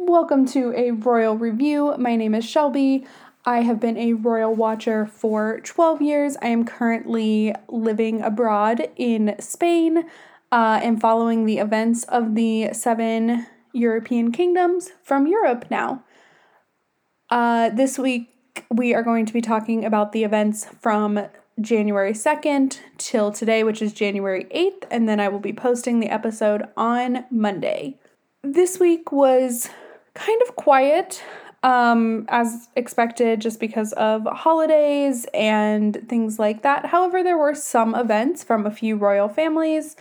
Welcome to a royal review. My name is Shelby. I have been a royal watcher for 12 years. I am currently living abroad in Spain uh, and following the events of the seven European kingdoms from Europe now. Uh, this week, we are going to be talking about the events from January 2nd till today, which is January 8th, and then I will be posting the episode on Monday. This week was kind of quiet, um, as expected, just because of holidays and things like that. However, there were some events from a few royal families.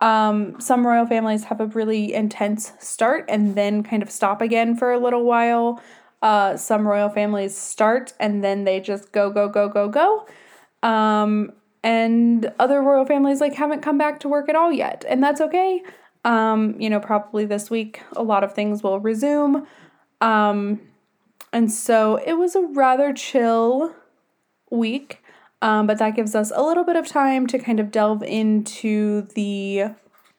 Um, some royal families have a really intense start and then kind of stop again for a little while. Uh, some royal families start and then they just go, go, go, go, go. Um, and other royal families like haven't come back to work at all yet, and that's okay. Um, you know, probably this week a lot of things will resume. Um, and so it was a rather chill week, um, but that gives us a little bit of time to kind of delve into the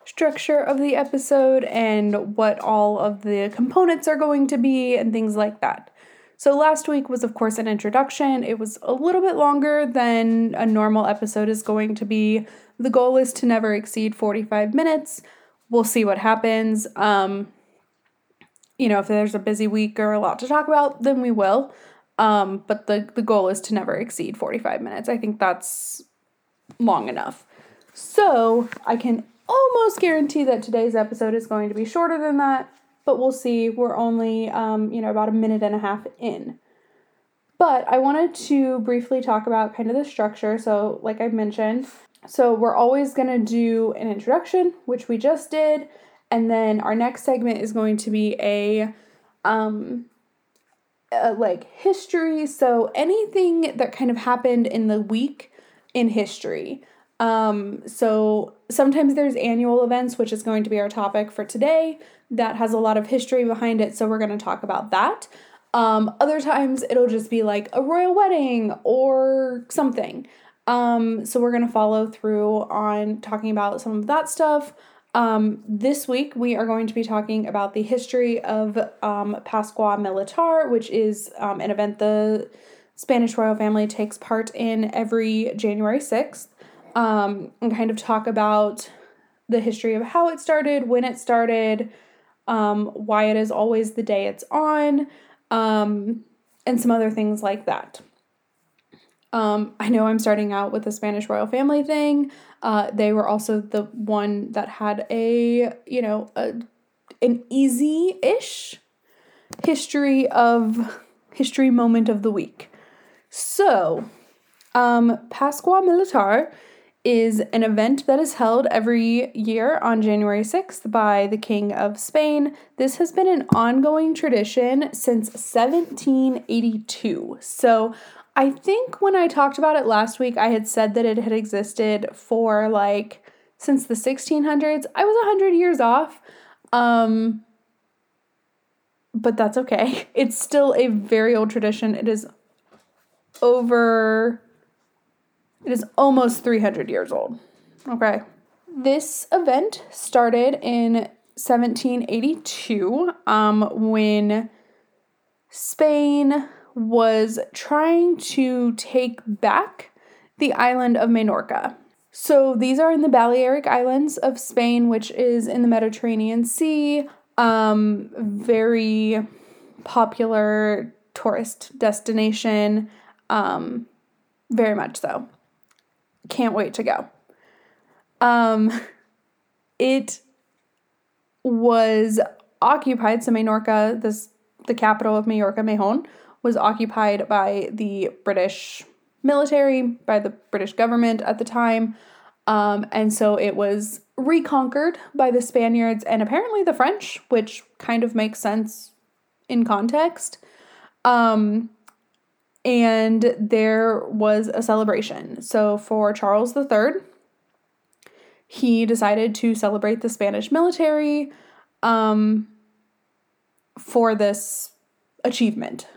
structure of the episode and what all of the components are going to be and things like that. So, last week was, of course, an introduction. It was a little bit longer than a normal episode is going to be. The goal is to never exceed 45 minutes. We'll see what happens. Um, you know, if there's a busy week or a lot to talk about, then we will. Um, but the, the goal is to never exceed 45 minutes. I think that's long enough. So, I can almost guarantee that today's episode is going to be shorter than that but we'll see. We're only, um, you know, about a minute and a half in. But I wanted to briefly talk about kind of the structure. So, like I mentioned, so we're always going to do an introduction, which we just did, and then our next segment is going to be a um a, like history, so anything that kind of happened in the week in history. Um, so sometimes there's annual events, which is going to be our topic for today that has a lot of history behind it, so we're going to talk about that. Um, other times it'll just be like a royal wedding or something. Um, so we're going to follow through on talking about some of that stuff. Um, this week we are going to be talking about the history of um, Pascua Militar, which is um, an event the Spanish royal family takes part in every January 6th, um, and kind of talk about the history of how it started, when it started, um, why it is always the day it's on, um, and some other things like that. Um, I know I'm starting out with the Spanish royal family thing. Uh, they were also the one that had a, you know, a, an easy ish history of history moment of the week. So, um, Pascua Militar is an event that is held every year on January 6th by the King of Spain. This has been an ongoing tradition since 1782. So I think when I talked about it last week, I had said that it had existed for like since the 1600s. I was 100 years off. Um, but that's okay. It's still a very old tradition. It is over it is almost 300 years old. Okay. This event started in 1782 um, when Spain was trying to take back the island of Menorca. So these are in the Balearic Islands of Spain, which is in the Mediterranean Sea. Um, very popular tourist destination. Um, very much so can't wait to go. Um, it was occupied. So Menorca, this the capital of Majorca, Mahon, was occupied by the British military, by the British government at the time. Um, and so it was reconquered by the Spaniards and apparently the French, which kind of makes sense in context. Um, and there was a celebration. So for Charles III, he decided to celebrate the Spanish military um, for this achievement.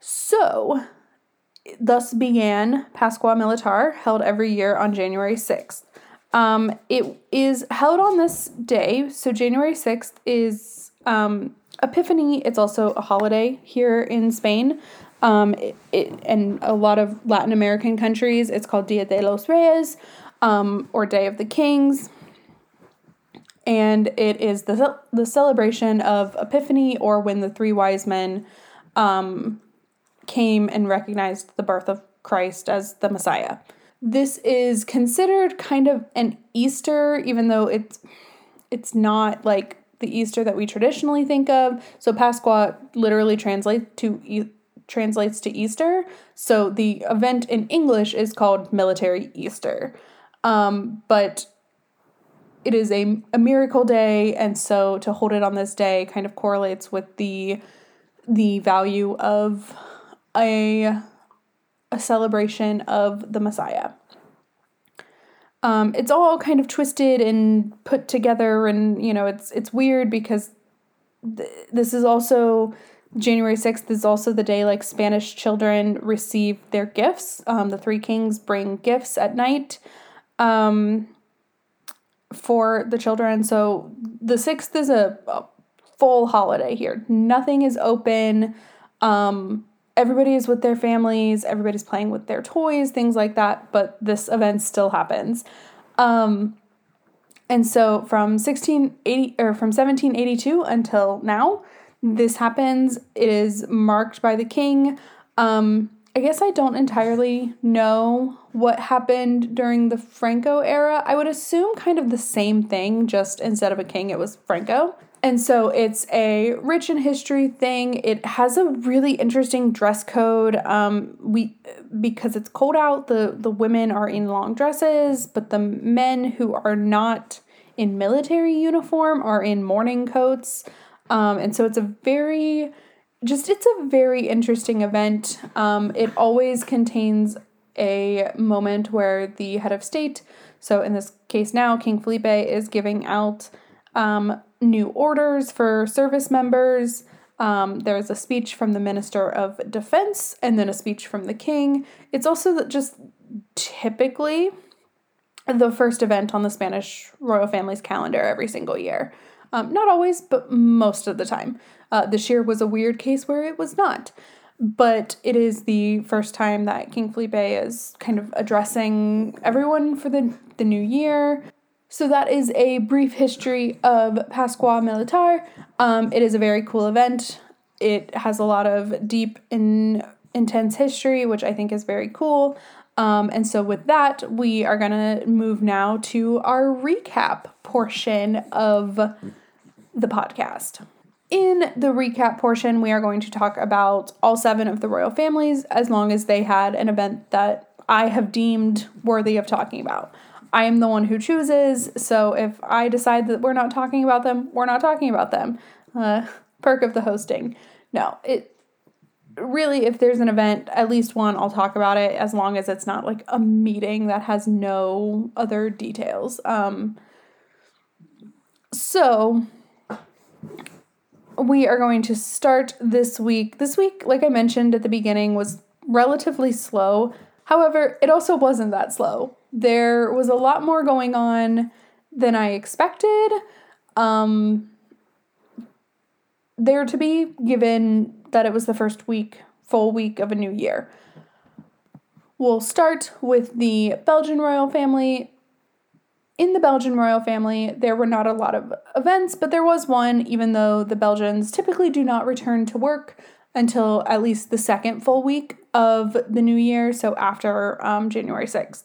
So, thus began Pascua Militar, held every year on January 6th. Um, it is held on this day. So January 6th is um, Epiphany. It's also a holiday here in Spain. Um, it, it, and a lot of Latin American countries, it's called Dia de los Reyes um, or Day of the Kings. And it is the, the celebration of Epiphany or when the three wise men um, came and recognized the birth of Christ as the Messiah. This is considered kind of an Easter, even though it's it's not like the Easter that we traditionally think of. So Pascua literally translates to e- translates to Easter. So the event in English is called Military Easter, um, but it is a, a miracle day, and so to hold it on this day kind of correlates with the the value of a a celebration of the Messiah. Um, it's all kind of twisted and put together, and you know, it's it's weird because th- this is also January sixth is also the day like Spanish children receive their gifts. Um, the three kings bring gifts at night um, for the children. So the sixth is a, a full holiday here. Nothing is open. Um, everybody is with their families, everybody's playing with their toys, things like that, but this event still happens. Um, and so from 1680 or from 1782 until now, this happens. It is marked by the king. Um, I guess I don't entirely know what happened during the Franco era. I would assume kind of the same thing, just instead of a king, it was Franco. And so it's a rich in history thing. It has a really interesting dress code. Um, we because it's cold out, the the women are in long dresses, but the men who are not in military uniform are in morning coats. Um, and so it's a very just it's a very interesting event. Um, it always contains a moment where the head of state, so in this case now, King Felipe is giving out um, new orders for service members. Um, there's a speech from the Minister of Defense and then a speech from the King. It's also just typically the first event on the Spanish royal family's calendar every single year. Um, not always, but most of the time. Uh, this year was a weird case where it was not. But it is the first time that King Felipe is kind of addressing everyone for the, the new year. So that is a brief history of Pascua Militar. Um, it is a very cool event. It has a lot of deep and intense history, which I think is very cool. Um, and so, with that, we are going to move now to our recap portion of the podcast. In the recap portion, we are going to talk about all seven of the royal families as long as they had an event that I have deemed worthy of talking about. I am the one who chooses. So if I decide that we're not talking about them, we're not talking about them. Uh, perk of the hosting. No, it really, if there's an event, at least one, I'll talk about it as long as it's not like a meeting that has no other details. Um, so we are going to start this week. This week, like I mentioned at the beginning, was relatively slow. However, it also wasn't that slow. There was a lot more going on than I expected. Um, there to be, given that it was the first week, full week of a new year. We'll start with the Belgian royal family. In the Belgian royal family, there were not a lot of events, but there was one, even though the Belgians typically do not return to work until at least the second full week of the new year, so after um, January 6th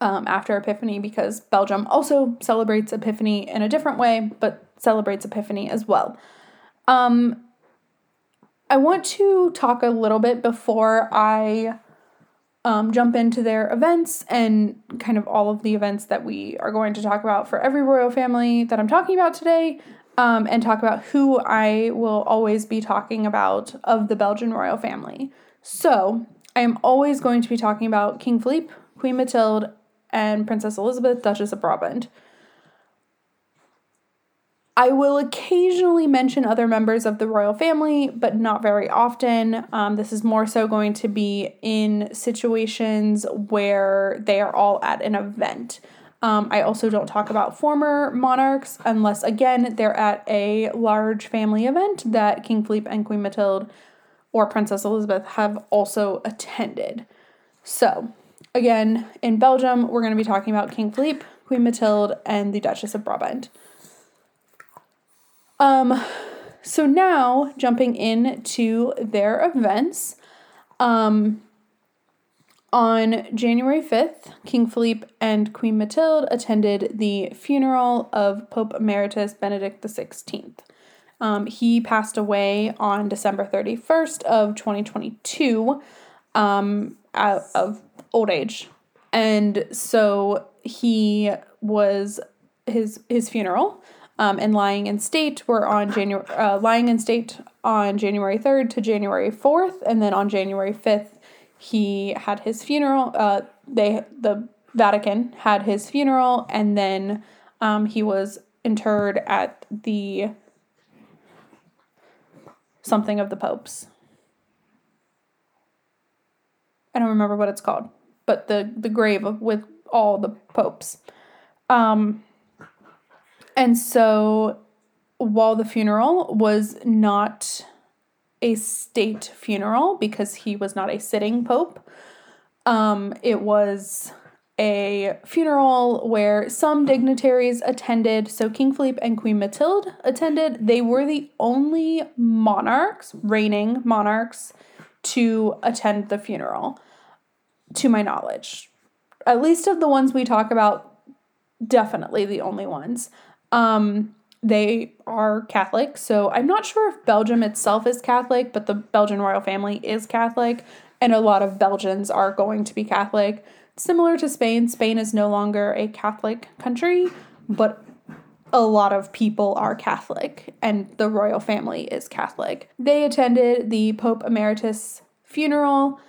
um, after Epiphany because Belgium also celebrates Epiphany in a different way, but celebrates Epiphany as well. Um, I want to talk a little bit before I um, jump into their events and kind of all of the events that we are going to talk about for every royal family that I'm talking about today, um, and talk about who I will always be talking about of the Belgian royal family. So, I am always going to be talking about King Philippe, Queen Mathilde, and Princess Elisabeth, Duchess of Brabant. I will occasionally mention other members of the royal family, but not very often. Um, this is more so going to be in situations where they are all at an event. Um, I also don't talk about former monarchs unless, again, they're at a large family event that King Philippe and Queen Mathilde or Princess Elisabeth have also attended. So, again, in Belgium, we're going to be talking about King Philippe, Queen Mathilde, and the Duchess of Brabant. Um, so now jumping into their events. Um, on January 5th, King Philippe and Queen Mathilde attended the funeral of Pope Emeritus Benedict XVI. Um, he passed away on December 31st of 2022 um, of old age. And so he was his his funeral um, and lying in state were on January uh, lying in state on January 3rd to January 4th and then on January 5th he had his funeral uh, they the Vatican had his funeral and then um, he was interred at the something of the popes. I don't remember what it's called, but the the grave of, with all the popes. Um, and so while the funeral was not a state funeral because he was not a sitting pope, um, it was a funeral where some dignitaries attended. So King Philippe and Queen Mathilde attended. They were the only monarchs, reigning monarchs, to attend the funeral, to my knowledge. At least of the ones we talk about, definitely the only ones. Um, they are Catholic, so I'm not sure if Belgium itself is Catholic, but the Belgian royal family is Catholic, and a lot of Belgians are going to be Catholic. Similar to Spain, Spain is no longer a Catholic country, but a lot of people are Catholic, and the royal family is Catholic. They attended the Pope Emeritus funeral,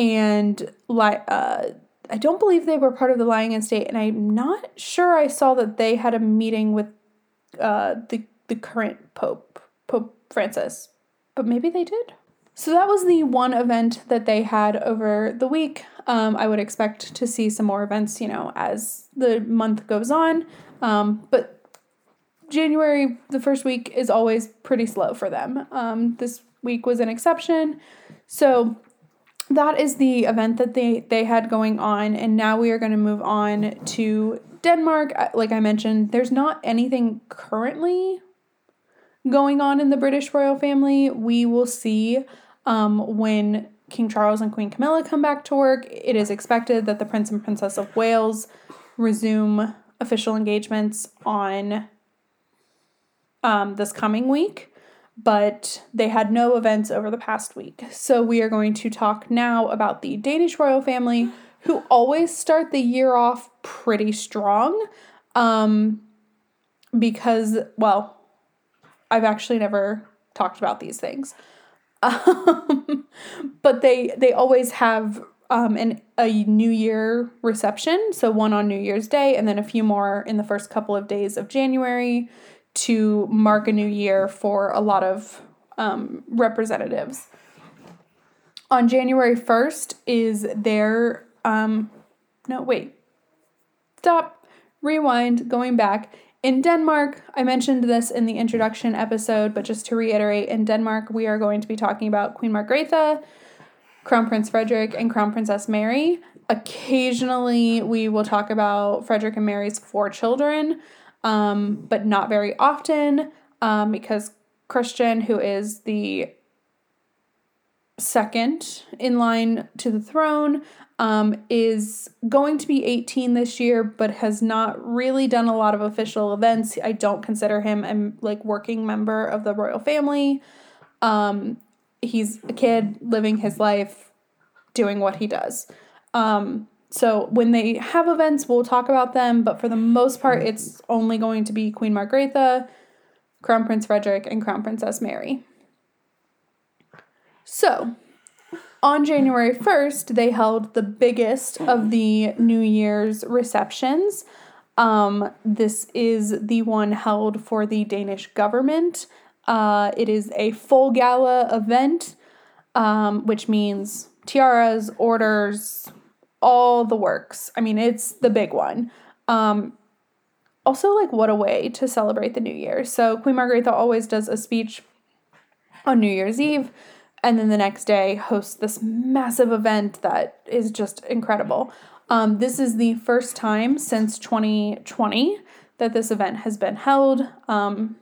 and uh, I don't believe they were part of the lying in state, and I'm not sure I saw that they had a meeting with uh, the the current Pope, Pope Francis, but maybe they did. So that was the one event that they had over the week. Um, I would expect to see some more events, you know, as the month goes on. Um, but January, the first week, is always pretty slow for them. Um, this week was an exception. So that is the event that they, they had going on. And now we are going to move on to Denmark. Like I mentioned, there's not anything currently going on in the British royal family. We will see um, when King Charles and Queen Camilla come back to work, it is expected that the Prince and Princess of Wales resume official engagements on um, this coming week, but they had no events over the past week. So we are going to talk now about the Danish royal family, who always start the year off pretty strong. Um, because, well, I've actually never talked about these things. Um, but they they always have um, an a New Year reception, so one on New Year's Day, and then a few more in the first couple of days of January to mark a new year for a lot of um, representatives. On January first is their um, no wait. Stop. Rewind. Going back. In Denmark, I mentioned this in the introduction episode, but just to reiterate, in Denmark, we are going to be talking about Queen Margrethe, Crown Prince Frederick, and Crown Princess Mary. Occasionally, we will talk about Frederick and Mary's four children, um, but not very often um, because Christian, who is the second in line to the throne, um, is going to be 18 this year, but has not really done a lot of official events. I don't consider him a like working member of the royal family. Um, he's a kid living his life, doing what he does. Um, so when they have events, we'll talk about them, but for the most part, it's only going to be Queen Margrethe, Crown Prince Frederick, and Crown Princess Mary. So, on January 1st, they held the biggest of the New Year's receptions. Um, this is the one held for the Danish government. Uh, it is a full gala event, um, which means tiaras, orders, all the works. I mean, it's the big one. Um, also, like, what a way to celebrate the new year. So, Queen Margrethe always does a speech on New Year's Eve, and then the next day hosts this massive event that is just incredible. Um, this is the first time since 2020 that this event has been held. Um,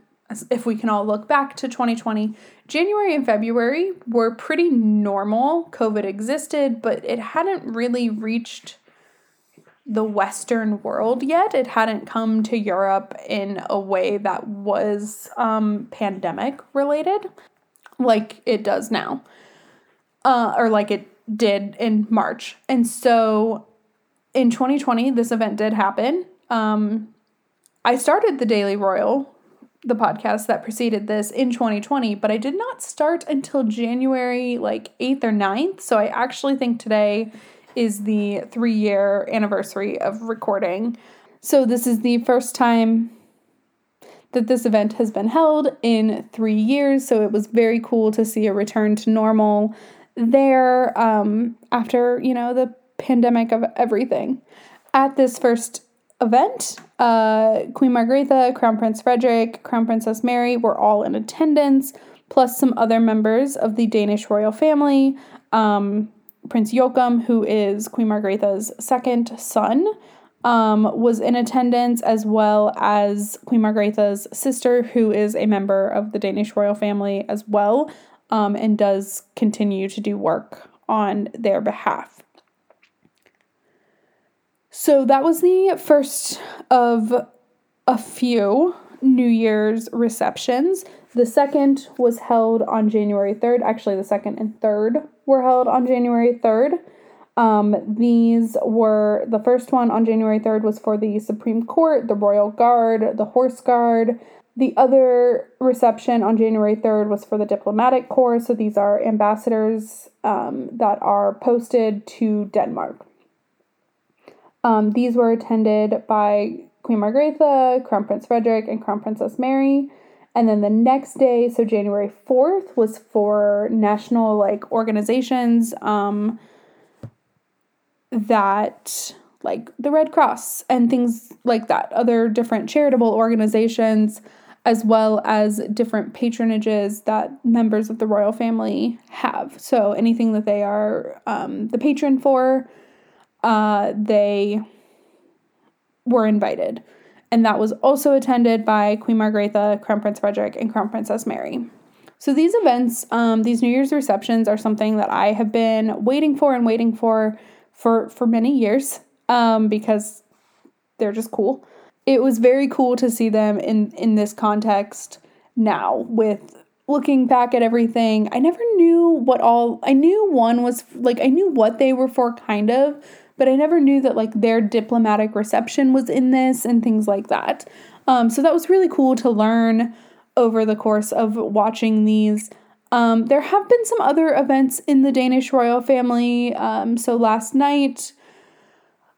if we can all look back to 2020, January and February were pretty normal. COVID existed, but it hadn't really reached the Western world yet. It hadn't come to Europe in a way that was um, pandemic related, like it does now, uh, or like it did in March. And so in 2020, this event did happen. Um, I started the Daily Royal, the podcast that preceded this, in 2020, but I did not start until January like 8th or 9th. So I actually think today is the three year anniversary of recording. So this is the first time that this event has been held in three years. So it was very cool to see a return to normal there um, after, you know, the pandemic of everything. At this first event, uh, Queen Margrethe, Crown Prince Frederick, Crown Princess Mary were all in attendance, plus some other members of the Danish royal family. Um, Prince Joachim, who is Queen Margrethe's second son, um, was in attendance, as well as Queen Margrethe's sister, who is a member of the Danish royal family as well, um, and does continue to do work on their behalf. So that was the first of a few New Year's receptions. The second was held on January 3rd. Actually, the second and third were held on January 3rd. Um, these were the first one on January 3rd was for the Supreme Court, the Royal Guard, the Horse Guard. The other reception on January 3rd was for the Diplomatic Corps. So these are ambassadors um, that are posted to Denmark. Um, these were attended by Queen Margrethe, Crown Prince Frederick, and Crown Princess Mary. And then the next day, so January 4th, was for national like organizations um, that like the Red Cross and things like that, other different charitable organizations, as well as different patronages that members of the royal family have. So anything that they are um, the patron for, uh, they were invited. And that was also attended by Queen Margrethe, Crown Prince Frederick, and Crown Princess Mary. So these events, um, these New Year's receptions, are something that I have been waiting for and waiting for for for many years um, because they're just cool. It was very cool to see them in in this context now with looking back at everything. I never knew what all I knew one was like I knew what they were for kind of, but I never knew that like their diplomatic reception was in this and things like that. Um, so that was really cool to learn over the course of watching these. Um, there have been some other events in the Danish royal family. Um, so last night,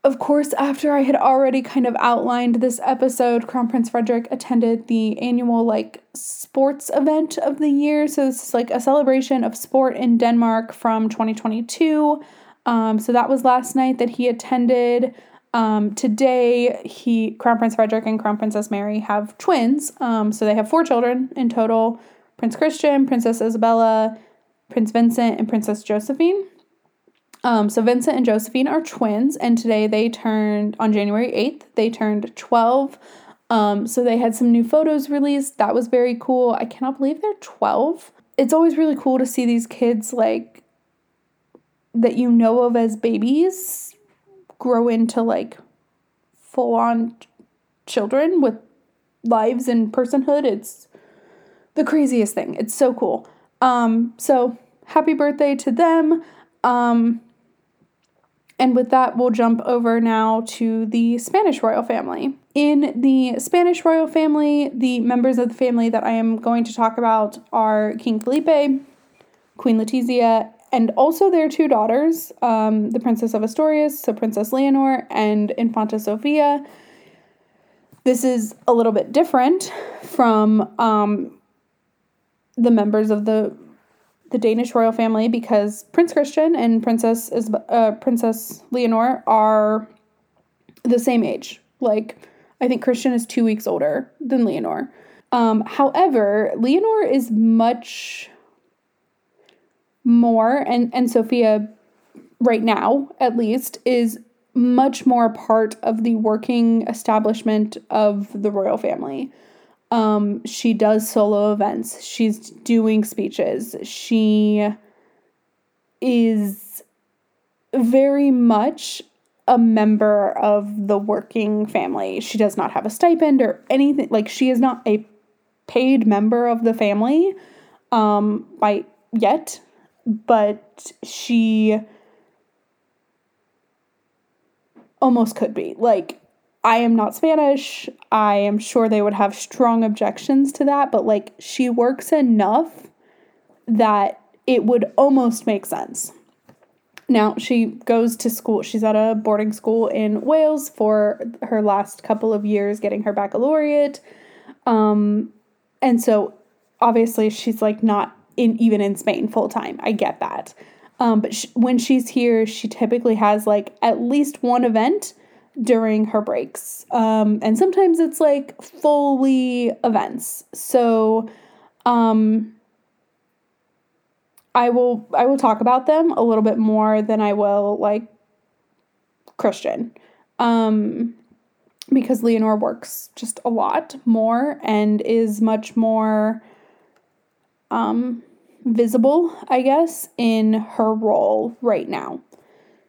of course, after I had already kind of outlined this episode, Crown Prince Frederik attended the annual like sports event of the year. So this is like a celebration of sport in Denmark from 2022. Um, so that was last night that he attended. Um, today, he Crown Prince Frederick and Crown Princess Mary have twins. Um, so they have four children in total: Prince Christian, Princess Isabella, Prince Vincent, and Princess Josephine. Um, so Vincent and Josephine are twins, and today they turned on January eighth. They turned twelve. Um, so they had some new photos released. That was very cool. I cannot believe they're twelve. It's always really cool to see these kids like that you know of as babies grow into like full on children with lives and personhood. It's the craziest thing. It's so cool. Um, so happy birthday to them. Um, and with that, we'll jump over now to the Spanish royal family. In the Spanish royal family, the members of the family that I am going to talk about are King Felipe, Queen Letizia, and also their two daughters, um, the Princess of Asturias, so Princess Leonor and Infanta Sofia. This is a little bit different from um, the members of the the Danish royal family because Prince Christian and Princess uh, Princess Leonor are the same age. Like I think Christian is two weeks older than Leonor. Um, however, Leonor is much more, and and Sofia, right now at least, is much more part of the working establishment of the royal family. Um, she does solo events. She's doing speeches. She is very much a member of the working family. She does not have a stipend or anything. Like she is not a paid member of the family um by yet, but she almost could be. Like I am not Spanish. I am sure they would have strong objections to that, but like she works enough that it would almost make sense. Now, she goes to school. She's at a boarding school in Wales for her last couple of years getting her baccalaureate. Um, and so obviously she's like not in even in Spain full time. I get that. Um, but when she's here, she typically has like at least one event during her breaks. Um, and sometimes it's like fully events. So um, I will I will talk about them a little bit more than I will like Christian. Um, because Leonor works just a lot more and is much more um, visible, I guess, in her role right now.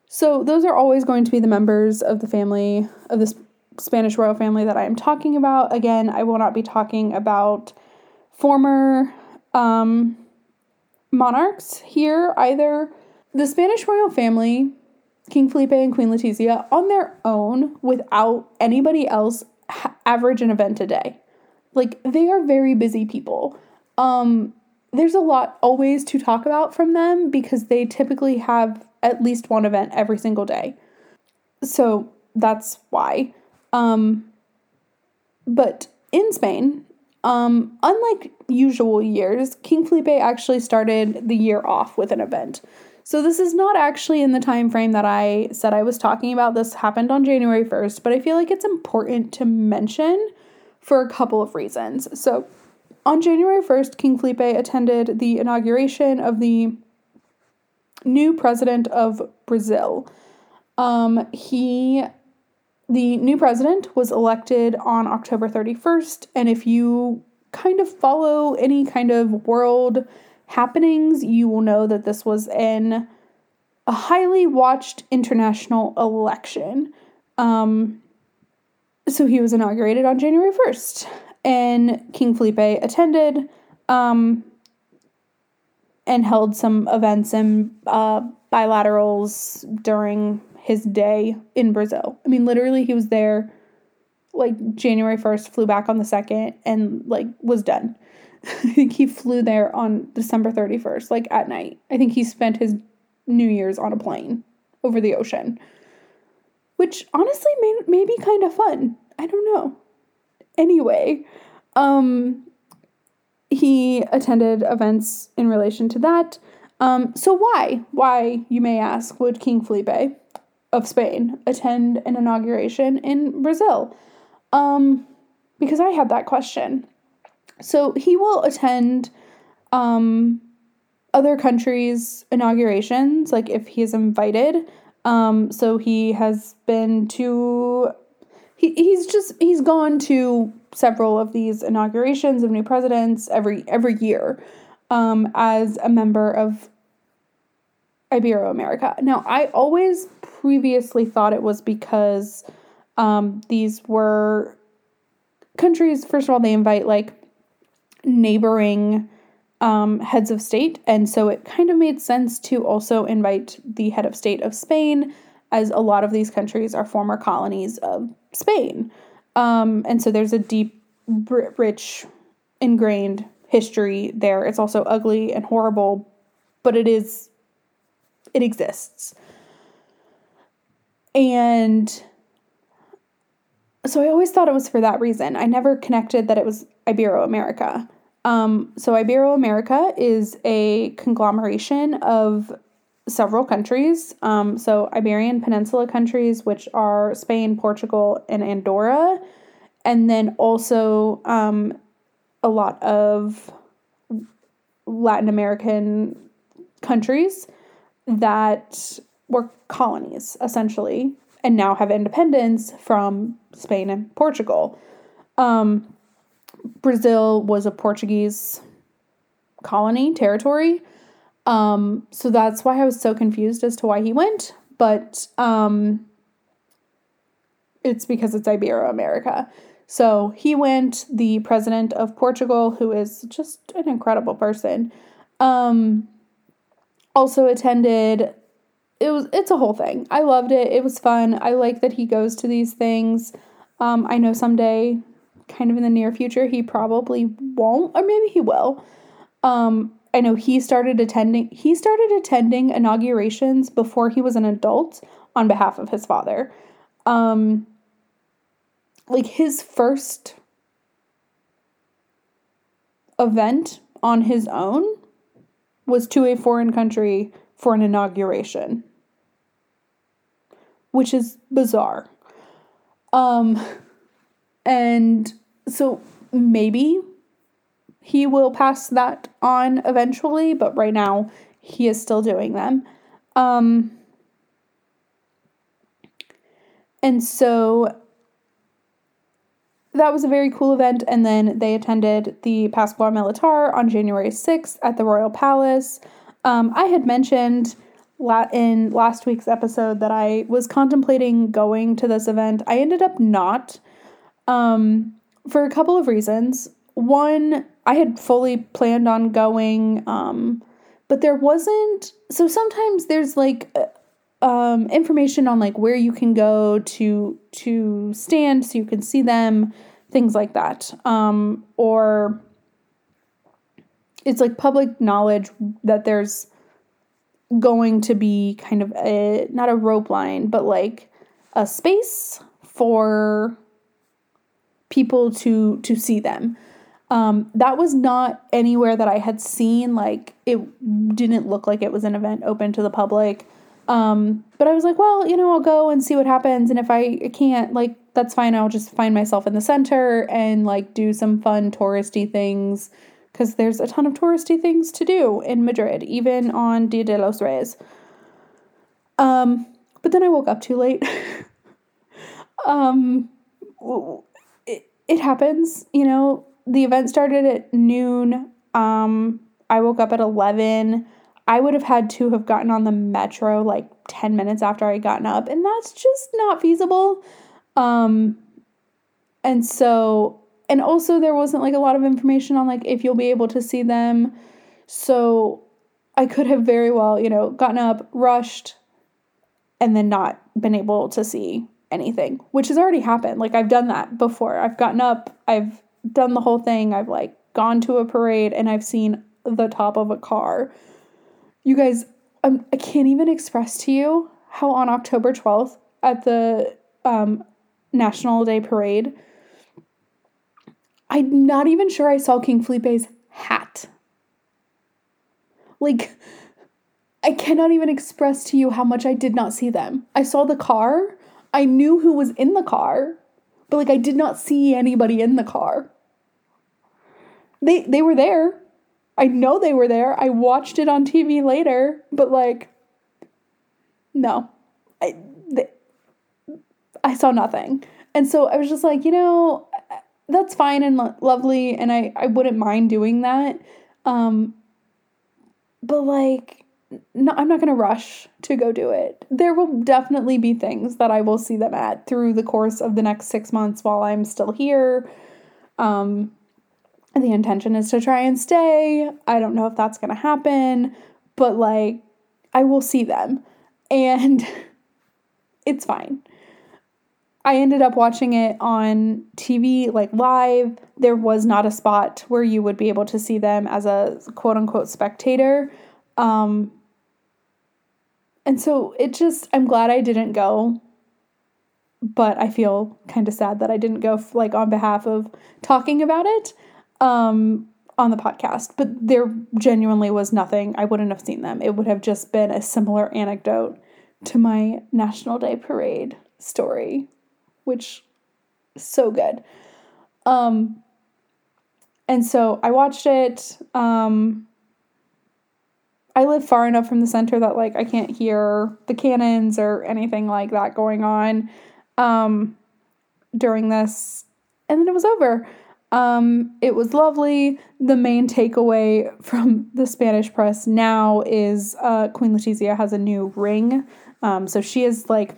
So, those are always going to be the members of the family, of the Spanish royal family that I am talking about. Again, I will not be talking about former um, monarchs here either. The Spanish royal family, King Felipe and Queen Letizia, on their own, without anybody else, ha- average an event a day. Like, they are very busy people. Um, there's a lot always to talk about from them because they typically have at least one event every single day. So that's why. Um, but in Spain, um, unlike usual years, King Felipe actually started the year off with an event. So this is not actually in the time frame that I said I was talking about. This happened on January 1st, but I feel like it's important to mention for a couple of reasons. So on January 1st, King Felipe attended the inauguration of the new president of Brazil. Um, he, the new president, was elected on October 31st, and if you kind of follow any kind of world happenings, you will know that this was an a highly watched international election. Um, so he was inaugurated on January 1st, and King Felipe attended. Um, and held some events and uh, bilaterals during his day in Brazil. I mean, literally, he was there like January 1st, flew back on the 2nd, and like was done. I think he flew there on December 31st, like at night. I think he spent his New Year's on a plane over the ocean, which honestly may, may be kind of fun. I don't know. Anyway, um, he attended events in relation to that. Um, so, why? Why, you may ask, would King Felipe of Spain attend an inauguration in Brazil? Um, because I had that question. So, he will attend um, other countries' inaugurations, like if he is invited. Um, so, he has been to. He, he's just he's gone to several of these inaugurations of new presidents every every year um, as a member of Iberoamerica. Now, I always previously thought it was because um, these were countries. First of all, they invite like neighboring um, heads of state, and so it kind of made sense to also invite the head of state of Spain, as a lot of these countries are former colonies of Spain. Um, and so there's a deep, rich, ingrained history there. It's also ugly and horrible, but it is, it exists. And so I always thought it was for that reason. I never connected that it was Iberoamerica. Um, so Ibero America is a conglomeration of several countries. Um, so Iberian Peninsula countries, which are Spain, Portugal, and Andorra, and then also um, a lot of Latin American countries that were colonies essentially and now have independence from Spain and Portugal. Um, Brazil was a Portuguese colony, territory. Um, so that's why I was so confused as to why he went. But um, it's because it's Ibero America. So he went, the president of Portugal, who is just an incredible person, um, also attended. It was it's a whole thing. I loved it. It was fun. I like that he goes to these things. Um, I know someday, kind of in the near future, he probably won't, or maybe he will. Um, I know he started attending he started attending inaugurations before he was an adult on behalf of his father. Um like his first event on his own was to a foreign country for an inauguration. Which is bizarre. Um and so maybe he will pass that on eventually, but right now he is still doing them. Um, and so that was a very cool event. And then they attended the Pascua Militar on January 6th at the Royal Palace. Um, I had mentioned in last week's episode that I was contemplating going to this event. I ended up not um, for a couple of reasons. One, I had fully planned on going, um, but there wasn't. So sometimes there's like uh, um, information on like where you can go to to stand so you can see them, things like that, um, or it's like public knowledge that there's going to be kind of a not a rope line, but like a space for people to to see them. Um, that was not anywhere that I had seen. Like, it didn't look like it was an event open to the public. Um, but I was like, well, you know, I'll go and see what happens. And if I can't, like, that's fine. I'll just find myself in the center and, like, do some fun touristy things because there's a ton of touristy things to do in Madrid, even on Dia de los Reyes. Um, but then I woke up too late. um, it, it happens, you know, the event started at noon. Um, I woke up at 11. I would have had to have gotten on the metro like 10 minutes after I gotten up, and that's just not feasible. Um, and so, and also there wasn't like a lot of information on like if you'll be able to see them. So I could have very well, you know, gotten up, rushed, and then not been able to see anything, which has already happened. Like I've done that before. I've gotten up, I've done the whole thing. I've like gone to a parade and I've seen the top of a car. You guys, I'm, I can't even express to you how on October 12th at the um, National Day Parade, I'm not even sure I saw King Felipe's hat. Like, I cannot even express to you how much I did not see them. I saw the car, I knew who was in the car, but like I did not see anybody in the car. They they were there. I know they were there. I watched it on TV later, but like no. I they, I saw nothing. And so I was just like, you know, that's fine and lo- lovely and I I wouldn't mind doing that. Um but like no, I'm not going to rush to go do it. There will definitely be things that I will see them at through the course of the next six months while I'm still here. Um, the intention is to try and stay. I don't know if that's going to happen, but like, I will see them and it's fine. I ended up watching it on TV, like live. There was not a spot where you would be able to see them as a quote unquote spectator. Um, and so it just, I'm glad I didn't go. but I feel kind of sad that I didn't go like on behalf of talking about it um, on the podcast. But there genuinely was nothing. I wouldn't have seen them. It would have just been a similar anecdote to my National Day Parade story, which so good. Um, and so I watched it. Um, I live far enough from the center that like I can't hear the cannons or anything like that going on um, during this, and then it was over. Um, it was lovely. The main takeaway from the Spanish press now is uh, Queen Letizia has a new ring. Um, so she is like,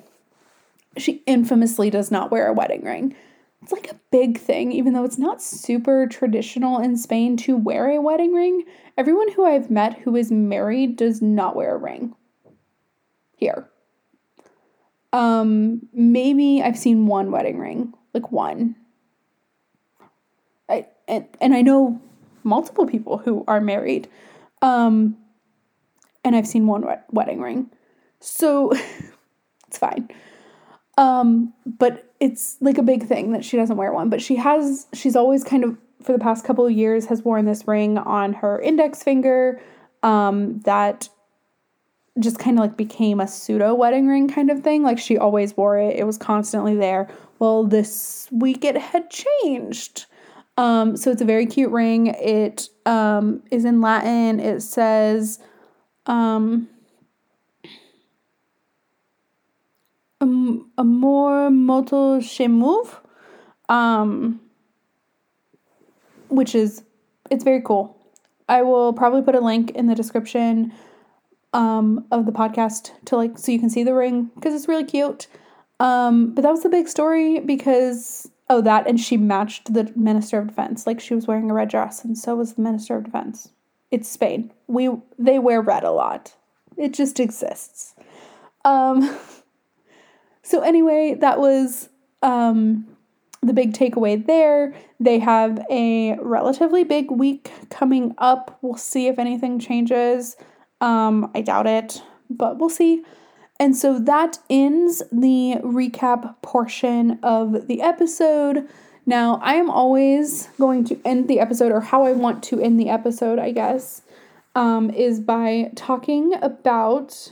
she infamously does not wear a wedding ring. It's like a big thing, even though it's not super traditional in Spain to wear a wedding ring. Everyone who I've met who is married does not wear a ring here. Um, maybe I've seen one wedding ring, like one. I and, and I know multiple people who are married. Um, and I've seen one wedding ring. So it's fine. Um, but it's like a big thing that she doesn't wear one, but she has she's always kind of for the past couple of years has worn this ring on her index finger um that just kind of like became a pseudo wedding ring kind of thing. Like she always wore it. It was constantly there. Well, this week it had changed. Um, so it's a very cute ring. It um, is in Latin. It says um, Amor Moto Shemuv, um, which is, it's very cool. I will probably put a link in the description um, of the podcast to like so you can see the ring because it's really cute. Um, but that was the big story because oh that and she matched the minister of defense like she was wearing a red dress and so was the minister of defense. It's Spain. We they wear red a lot. It just exists. Um, so anyway, that was um, the big takeaway there. They have a relatively big week coming up. We'll see if anything changes. Um, I doubt it, but we'll see. And so that ends the recap portion of the episode. Now, I am always going to end the episode, or how I want to end the episode, I guess, um, is by talking about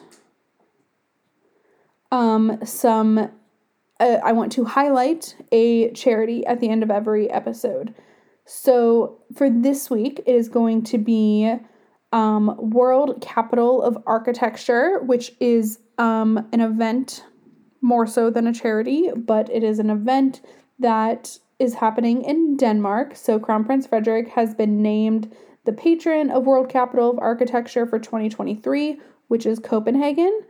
um, some. Uh, I want to highlight a charity at the end of every episode. So for this week, it is going to be um, World Capital of Architecture, which is um, an event more so than a charity, but it is an event that is happening in Denmark. So Crown Prince Frederik has been named the patron of World Capital of Architecture for 2023, which is Copenhagen.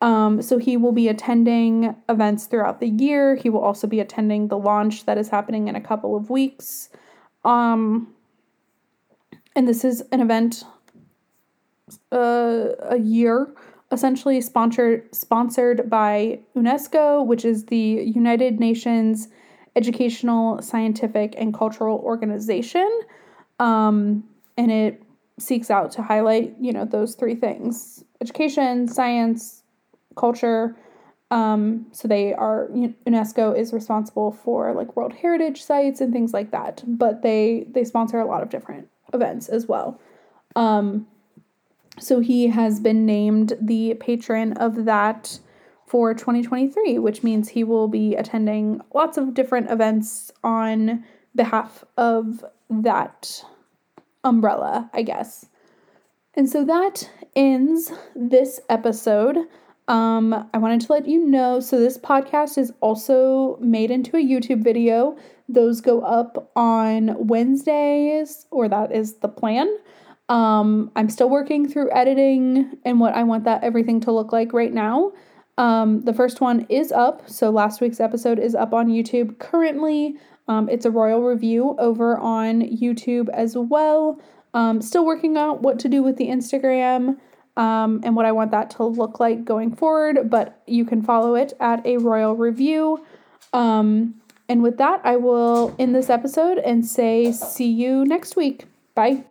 Um, so he will be attending events throughout the year. He will also be attending the launch that is happening in a couple of weeks. Um, and this is an event uh, a year, essentially sponsored sponsored by UNESCO, which is the United Nations Educational, Scientific, and Cultural Organization, um, and it seeks out to highlight you know those three things: education, science, culture. Um, so they are UNESCO is responsible for like World Heritage sites and things like that, but they they sponsor a lot of different events as well. Um, so he has been named the patron of that for 2023, which means he will be attending lots of different events on behalf of that umbrella, I guess. And so that ends this episode. Um, I wanted to let you know so, this podcast is also made into a YouTube video. Those go up on Wednesdays, or that is the plan. Um, I'm still working through editing and what I want that everything to look like right now. Um, the first one is up, so last week's episode is up on YouTube currently. Um, it's a royal review over on YouTube as well. Um, still working out what to do with the Instagram um, and what I want that to look like going forward, but you can follow it at a royal review. Um, and with that, I will end this episode and say see you next week. Bye.